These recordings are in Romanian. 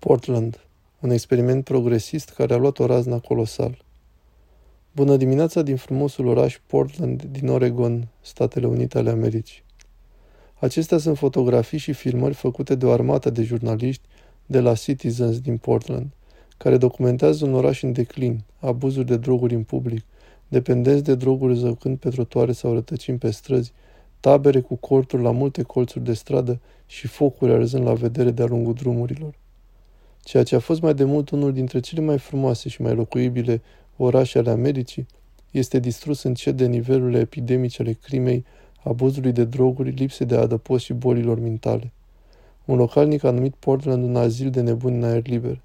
Portland, un experiment progresist care a luat o razna colosal. Bună dimineața din frumosul oraș Portland din Oregon, Statele Unite ale Americii. Acestea sunt fotografii și filmări făcute de o armată de jurnaliști de la Citizens din Portland, care documentează un oraș în declin, abuzuri de droguri în public, dependenți de droguri zăcând pe trotuare sau rătăcind pe străzi, tabere cu corturi la multe colțuri de stradă și focuri arzând la vedere de-a lungul drumurilor. Ceea ce a fost mai de mult unul dintre cele mai frumoase și mai locuibile orașe ale Americii, este distrus încet de nivelurile epidemice ale crimei, abuzului de droguri, lipse de adăpost și bolilor mentale. Un localnic a numit Portland un azil de nebuni în aer liber.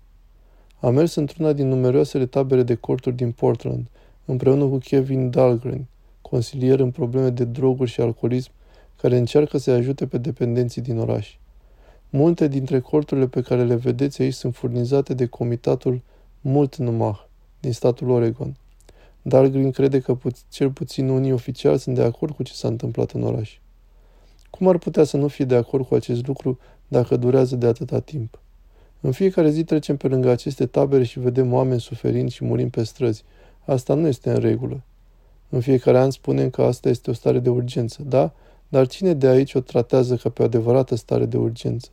A mers într-una din numeroasele tabere de corturi din Portland, împreună cu Kevin Dahlgren, consilier în probleme de droguri și alcoolism, care încearcă să ajute pe dependenții din oraș. Multe dintre corturile pe care le vedeți aici sunt furnizate de comitatul Multnomah din statul Oregon. Dahlgren crede că puț- cel puțin unii oficiali sunt de acord cu ce s-a întâmplat în oraș. Cum ar putea să nu fie de acord cu acest lucru dacă durează de atâta timp? În fiecare zi trecem pe lângă aceste tabere și vedem oameni suferind și murind pe străzi. Asta nu este în regulă. În fiecare an spunem că asta este o stare de urgență, da? Dar cine de aici o tratează ca pe o adevărată stare de urgență?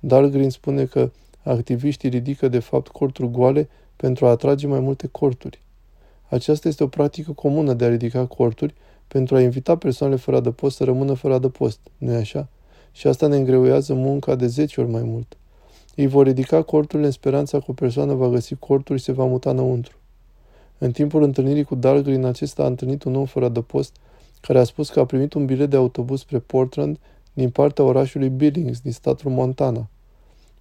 Dahlgren spune că activiștii ridică de fapt corturi goale pentru a atrage mai multe corturi. Aceasta este o practică comună de a ridica corturi pentru a invita persoanele fără adăpost să rămână fără adăpost, nu-i așa? Și asta ne îngreuiază munca de 10 ori mai mult. Ei vor ridica corturile în speranța că o persoană va găsi corturi și se va muta înăuntru. În timpul întâlnirii cu Dahlgren, acesta a întâlnit un om fără adăpost care a spus că a primit un bilet de autobuz spre Portland din partea orașului Billings din statul Montana.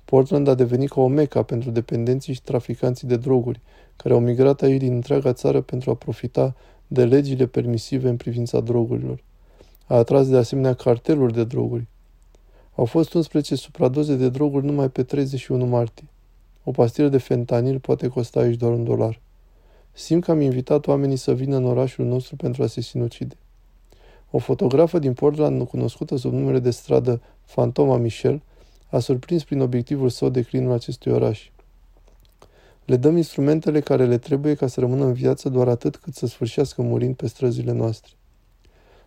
Portland a devenit ca o meca pentru dependenții și traficanții de droguri, care au migrat aici din întreaga țară pentru a profita de legile permisive în privința drogurilor. A atras de asemenea carteluri de droguri. Au fost 11 supradoze de droguri numai pe 31 martie. O pastilă de fentanil poate costa aici doar un dolar. Simt că am invitat oamenii să vină în orașul nostru pentru a se sinucide. O fotografă din Portland, cunoscută sub numele de stradă Fantoma Michel, a surprins prin obiectivul său declinul acestui oraș. Le dăm instrumentele care le trebuie ca să rămână în viață doar atât cât să sfârșească murind pe străzile noastre.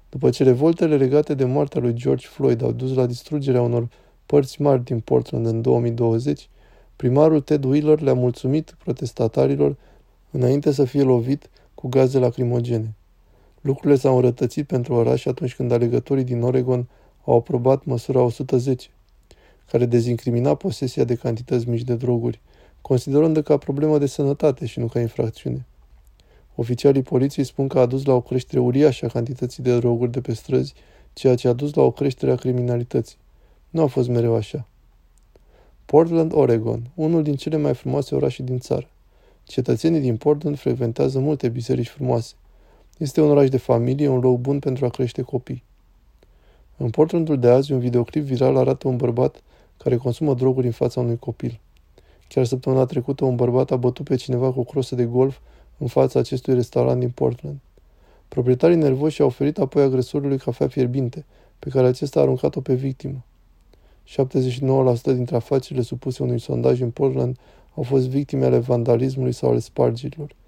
După ce revoltele legate de moartea lui George Floyd au dus la distrugerea unor părți mari din Portland în 2020, primarul Ted Wheeler le-a mulțumit protestatarilor înainte să fie lovit cu gaze lacrimogene. Lucrurile s-au înrătățit pentru oraș atunci când alegătorii din Oregon au aprobat măsura 110, care dezincrimina posesia de cantități mici de droguri, considerând ca problemă de sănătate și nu ca infracțiune. Oficialii poliției spun că a dus la o creștere uriașă a cantității de droguri de pe străzi, ceea ce a dus la o creștere a criminalității. Nu a fost mereu așa. Portland, Oregon, unul din cele mai frumoase orașe din țară. Cetățenii din Portland frecventează multe biserici frumoase. Este un oraș de familie, un loc bun pentru a crește copii. În Portlandul de azi, un videoclip viral arată un bărbat care consumă droguri în fața unui copil. Chiar săptămâna trecută, un bărbat a bătut pe cineva cu o crosă de golf în fața acestui restaurant din Portland. Proprietarii nervoși au oferit apoi agresorului cafea fierbinte, pe care acesta a aruncat-o pe victimă. 79% dintre afacerile supuse unui sondaj în Portland au fost victime ale vandalismului sau ale spargerilor.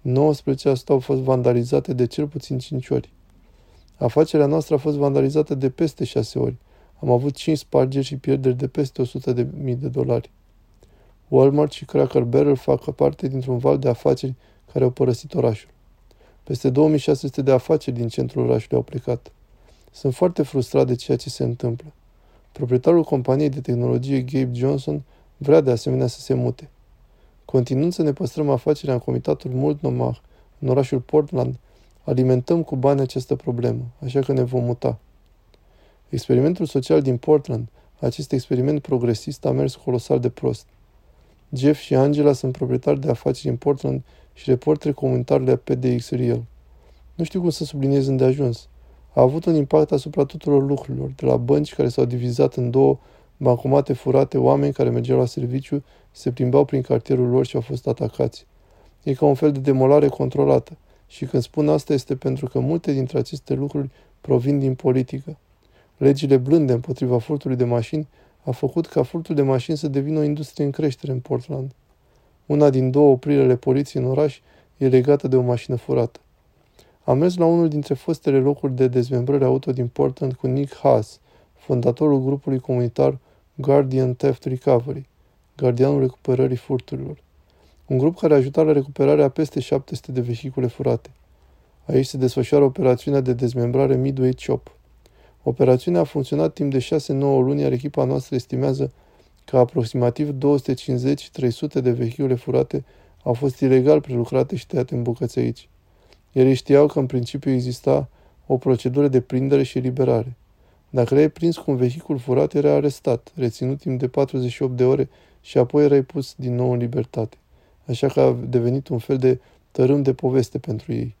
19% au fost vandalizate de cel puțin 5 ori. Afacerea noastră a fost vandalizată de peste 6 ori. Am avut 5 spargeri și pierderi de peste 100 de mii de dolari. Walmart și Cracker Barrel fac parte dintr-un val de afaceri care au părăsit orașul. Peste 2600 de afaceri din centrul orașului au plecat. Sunt foarte frustrat de ceea ce se întâmplă. Proprietarul companiei de tehnologie Gabe Johnson vrea de asemenea să se mute. Continuând să ne păstrăm afacerea în comitatul Multnomah, în orașul Portland, alimentăm cu bani această problemă, așa că ne vom muta. Experimentul social din Portland, acest experiment progresist, a mers colosal de prost. Jeff și Angela sunt proprietari de afaceri în Portland și reporteri comunitari la PDX Real. Nu știu cum să subliniez îndeajuns. A avut un impact asupra tuturor lucrurilor, de la bănci care s-au divizat în două, bancomate furate, oameni care mergeau la serviciu, se plimbau prin cartierul lor și au fost atacați. E ca un fel de demolare controlată. Și când spun asta este pentru că multe dintre aceste lucruri provin din politică. Legile blânde împotriva furtului de mașini a făcut ca furtul de mașini să devină o industrie în creștere în Portland. Una din două opriri ale poliției în oraș e legată de o mașină furată. Am mers la unul dintre fostele locuri de dezmembrări auto din Portland cu Nick Haas, fondatorul grupului comunitar Guardian Theft Recovery, gardianul recuperării furturilor. Un grup care a ajutat la recuperarea peste 700 de vehicule furate. Aici se desfășoară operațiunea de dezmembrare Midway Chop. Operațiunea a funcționat timp de 6-9 luni, iar echipa noastră estimează că aproximativ 250-300 de vehicule furate au fost ilegal prelucrate și tăiate în bucăți aici. Ei știau că în principiu exista o procedură de prindere și eliberare. Dacă erai prins cu un vehicul furat, era arestat, reținut timp de 48 de ore și apoi erai pus din nou în libertate. Așa că a devenit un fel de tărâm de poveste pentru ei.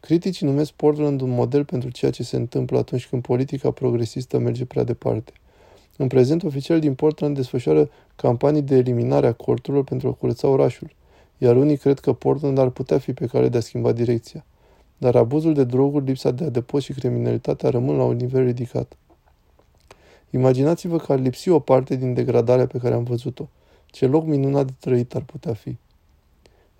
Criticii numesc Portland un model pentru ceea ce se întâmplă atunci când politica progresistă merge prea departe. În prezent, oficiali din Portland desfășoară campanii de eliminare a corturilor pentru a curăța orașul, iar unii cred că Portland ar putea fi pe cale de a schimba direcția. Dar abuzul de droguri, lipsa de adăpost și criminalitatea rămân la un nivel ridicat. Imaginați-vă că ar lipsi o parte din degradarea pe care am văzut-o. Ce loc minunat de trăit ar putea fi.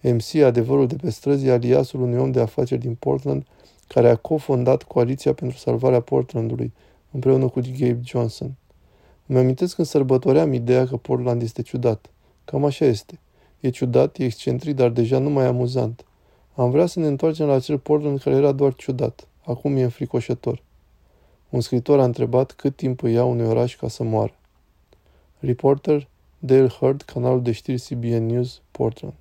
MC, adevărul de pe străzi, e aliasul unui om de afaceri din Portland care a cofondat Coaliția pentru Salvarea Portlandului, împreună cu Gabe Johnson. Îmi amintesc când sărbătoream ideea că Portland este ciudat. Cam așa este. E ciudat, e excentric, dar deja nu mai amuzant. Am vrea să ne întoarcem la acel Portland care era doar ciudat. Acum e înfricoșător. Un scritor a întrebat cât timp îi ia unui oraș ca să moară. Reporter Dale Hurd, canalul de știri CBN News, Portland.